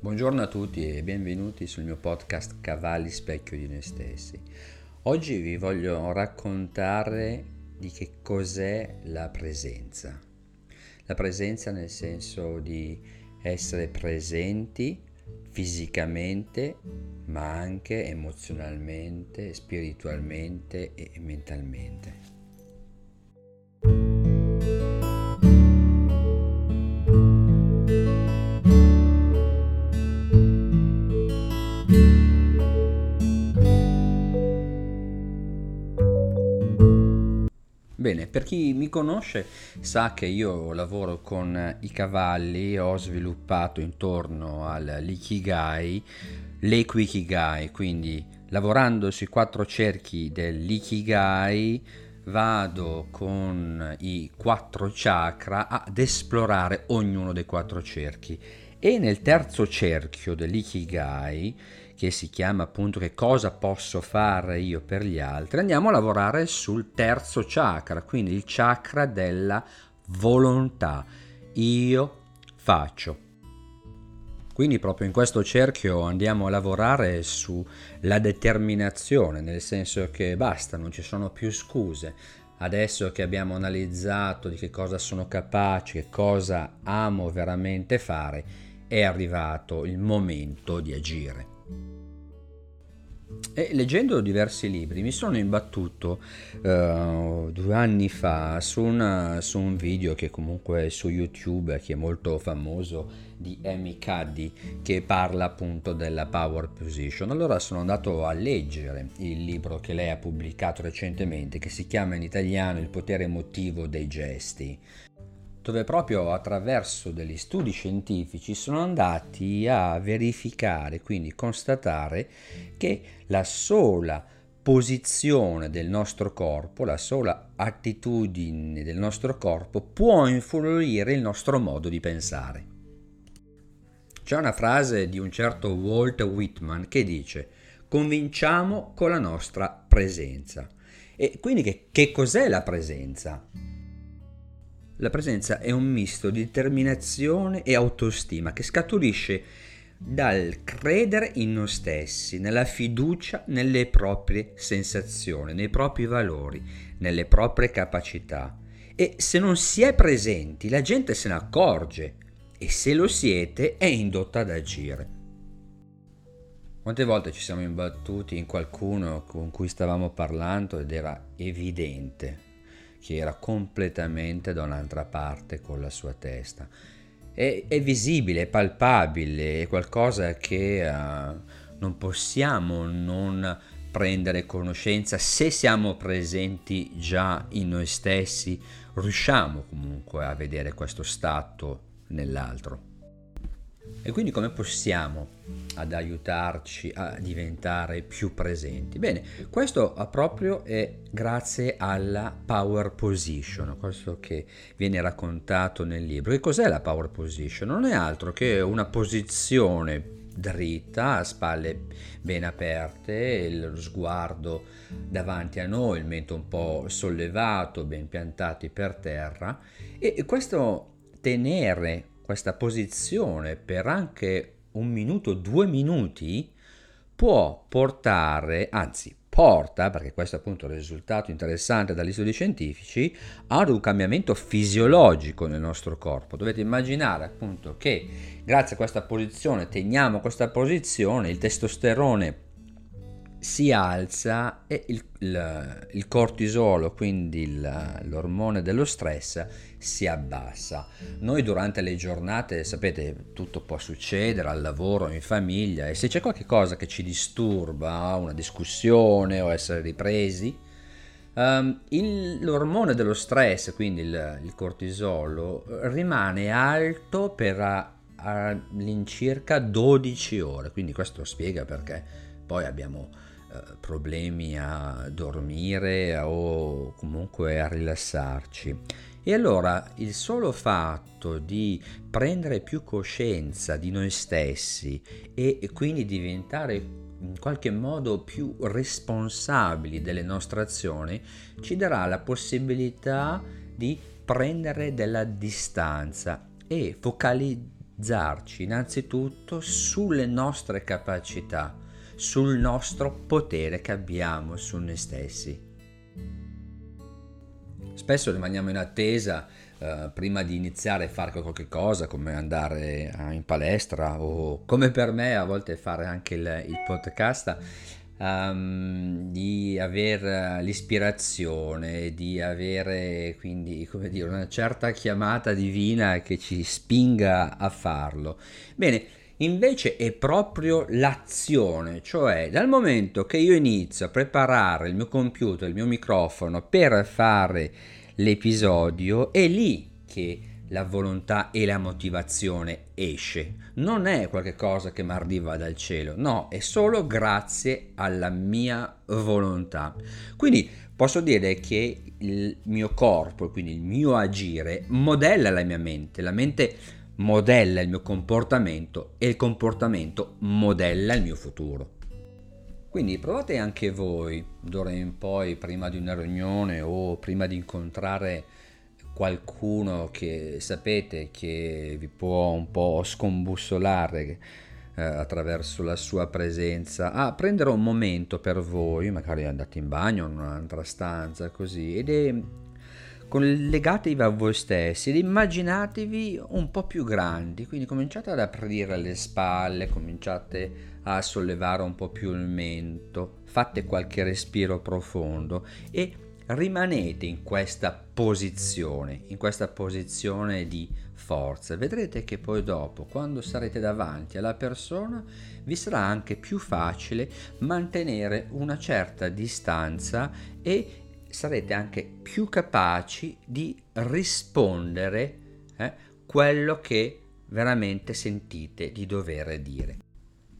Buongiorno a tutti e benvenuti sul mio podcast Cavalli Specchio di noi stessi. Oggi vi voglio raccontare di che cos'è la presenza. La presenza nel senso di essere presenti fisicamente, ma anche emozionalmente, spiritualmente e mentalmente. Per chi mi conosce sa che io lavoro con i cavalli, ho sviluppato intorno all'ikigai l'equikigai, quindi lavorando sui quattro cerchi dell'ikigai vado con i quattro chakra ad esplorare ognuno dei quattro cerchi e nel terzo cerchio dell'ikigai che si chiama appunto che cosa posso fare io per gli altri, andiamo a lavorare sul terzo chakra, quindi il chakra della volontà. Io faccio. Quindi proprio in questo cerchio andiamo a lavorare sulla determinazione, nel senso che basta, non ci sono più scuse. Adesso che abbiamo analizzato di che cosa sono capace, che cosa amo veramente fare, è arrivato il momento di agire. E leggendo diversi libri mi sono imbattuto uh, due anni fa su, una, su, un video che comunque è su YouTube, che è molto famoso, di Amy Cuddy, che parla appunto della power position. Allora sono andato a leggere il libro che lei ha pubblicato recentemente, che si chiama in italiano Il potere emotivo dei gesti dove proprio attraverso degli studi scientifici sono andati a verificare, quindi constatare che la sola posizione del nostro corpo, la sola attitudine del nostro corpo può influire il nostro modo di pensare. C'è una frase di un certo Walt Whitman che dice convinciamo con la nostra presenza. E quindi che, che cos'è la presenza? La presenza è un misto di determinazione e autostima che scaturisce dal credere in noi stessi, nella fiducia nelle proprie sensazioni, nei propri valori, nelle proprie capacità. E se non si è presenti, la gente se ne accorge e se lo siete è indotta ad agire. Quante volte ci siamo imbattuti in qualcuno con cui stavamo parlando ed era evidente che era completamente da un'altra parte con la sua testa. È, è visibile, è palpabile, è qualcosa che uh, non possiamo non prendere conoscenza se siamo presenti già in noi stessi, riusciamo comunque a vedere questo stato nell'altro. E quindi come possiamo ad aiutarci a diventare più presenti? Bene, questo proprio è grazie alla power position, questo che viene raccontato nel libro. Che cos'è la power position? Non è altro che una posizione dritta, a spalle ben aperte, lo sguardo davanti a noi, il mento un po' sollevato, ben piantati per terra e questo tenere questa posizione per anche un minuto, due minuti, può portare, anzi porta, perché questo è appunto il risultato interessante dagli studi scientifici, ad un cambiamento fisiologico nel nostro corpo. Dovete immaginare appunto che grazie a questa posizione, teniamo questa posizione, il testosterone si alza e il, il, il cortisolo, quindi il, l'ormone dello stress, si abbassa. Noi durante le giornate, sapete, tutto può succedere al lavoro, in famiglia e se c'è qualche cosa che ci disturba, una discussione o essere ripresi, um, l'ormone dello stress, quindi il, cortisolo, rimane alto per all'incirca 12 ore, quindi questo spiega perché poi abbiamo problemi a dormire o comunque a rilassarci. E allora il solo fatto di prendere più coscienza di noi stessi e quindi diventare in qualche modo più responsabili delle nostre azioni ci darà la possibilità di prendere della distanza e focalizzarci innanzitutto sulle nostre capacità, sul nostro potere che abbiamo su noi stessi. Spesso rimaniamo in attesa eh, prima di iniziare a fare qualche cosa, come andare in palestra o come per me a volte fare anche il, il podcast, um, di avere l'ispirazione, di avere quindi come dire, una certa chiamata divina che ci spinga a farlo. Bene, invece è proprio l'azione, cioè dal momento che io inizio a preparare il mio computer, il mio microfono per fare l'episodio, è lì che la volontà e la motivazione esce. Non è qualcosa che mi arriva dal cielo, no, è solo grazie alla mia volontà. Quindi posso dire che il mio corpo, quindi il mio agire, modella la mia mente, la mente modella il mio comportamento e il comportamento modella il mio futuro. Quindi provate anche voi, d'ora in poi, prima di una riunione o prima di incontrare qualcuno che sapete che vi può un po' scombussolare eh, attraverso la sua presenza, a prendere un momento per voi, magari andate in bagno in un'altra stanza così, ed è collegatevi a voi stessi ed immaginatevi un po' più grandi, quindi cominciate ad aprire le spalle, cominciate a sollevare un po' più il mento, fate qualche respiro profondo e rimanete in questa posizione, in questa posizione di forza. Vedrete che poi dopo, quando sarete davanti alla persona, vi sarà anche più facile mantenere una certa distanza e sarete anche più capaci di rispondere eh, quello che veramente sentite di dover dire.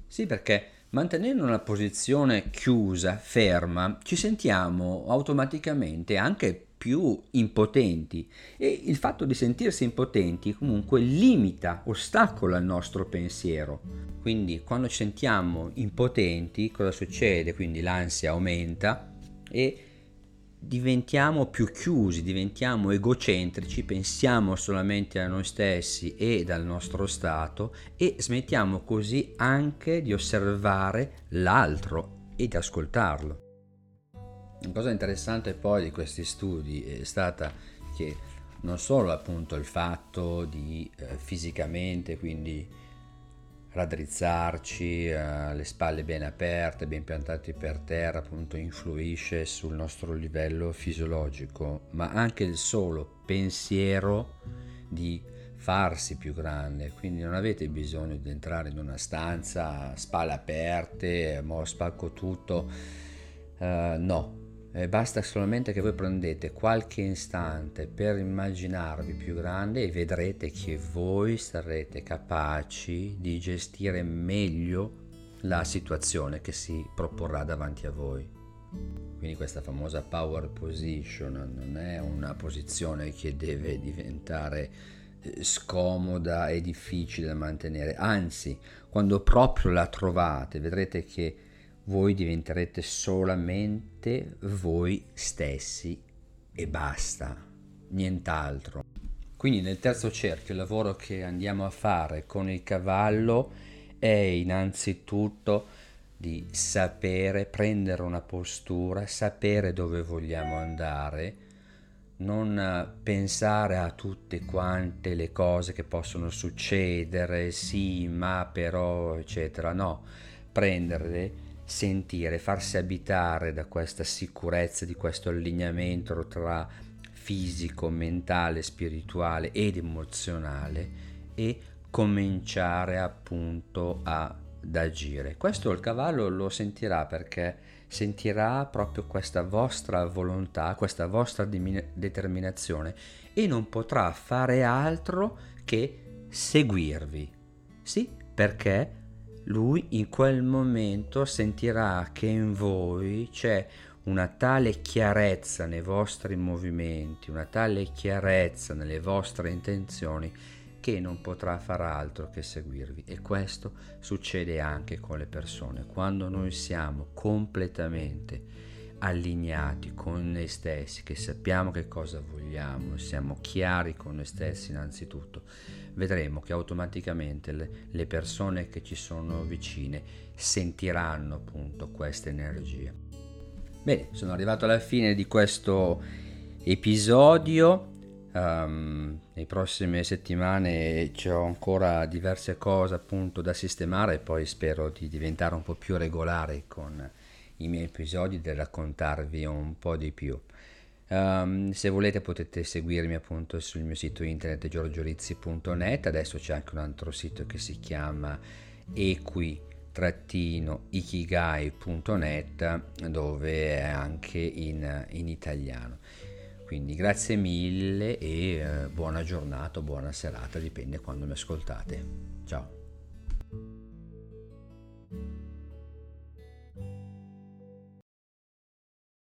Sì, perché Mantenendo una posizione chiusa, ferma, ci sentiamo automaticamente anche più impotenti e il fatto di sentirsi impotenti comunque limita, ostacola il nostro pensiero. Quindi quando ci sentiamo impotenti cosa succede? Quindi l'ansia aumenta e diventiamo più chiusi, diventiamo egocentrici, pensiamo solamente a noi stessi e dal nostro stato e smettiamo così anche di osservare l'altro e di ascoltarlo. Una cosa interessante poi di questi studi è stata che non solo appunto il fatto di eh, fisicamente, quindi raddrizzarci, eh, le spalle ben aperte, ben piantati per terra, appunto influisce sul nostro livello fisiologico, ma anche il solo pensiero di farsi più grande, quindi non avete bisogno di entrare in una stanza, spalle aperte, mo spacco tutto, uh, no, eh, basta solamente che voi prendete qualche istante per immaginarvi più grande e vedrete che voi sarete capaci di gestire meglio la situazione che si proporrà davanti a voi. Quindi questa famosa power position non è una posizione che deve diventare eh, scomoda e difficile da mantenere, anzi, quando proprio la trovate, vedrete che voi diventerete solamente voi stessi e basta, nient'altro. Quindi nel terzo cerchio il lavoro che andiamo a fare con il cavallo è innanzitutto di sapere prendere una postura, sapere dove vogliamo andare, non pensare a tutte quante le cose che possono succedere, sì, ma però, eccetera, no, prenderle sentire, farsi abitare da questa sicurezza, di questo allineamento tra fisico, mentale, spirituale ed emozionale e cominciare appunto ad agire. Questo il cavallo lo sentirà perché sentirà proprio questa vostra volontà, questa vostra determinazione e non potrà fare altro che seguirvi. Sì, perché lui in quel momento sentirà che in voi c'è una tale chiarezza nei vostri movimenti, una tale chiarezza nelle vostre intenzioni che non potrà far altro che seguirvi. E questo succede anche con le persone. Quando noi siamo completamente allineati con noi stessi, che sappiamo che cosa vogliamo, siamo chiari con noi stessi innanzitutto, vedremo che automaticamente le, le persone che ci sono vicine sentiranno appunto questa energia. Bene, sono arrivato alla fine di questo episodio. Um, nei prossime settimane ho ancora diverse cose appunto da sistemare e poi spero di diventare un po' più regolare con i miei episodi di raccontarvi un po' di più. Um, se volete potete seguirmi appunto sul mio sito internet giorgiorizzi.net, adesso c'è anche un altro sito che si chiama equi-ikigai.net dove è anche in, in italiano. Quindi grazie mille e eh, buona giornata o buona serata, dipende quando mi ascoltate. Ciao.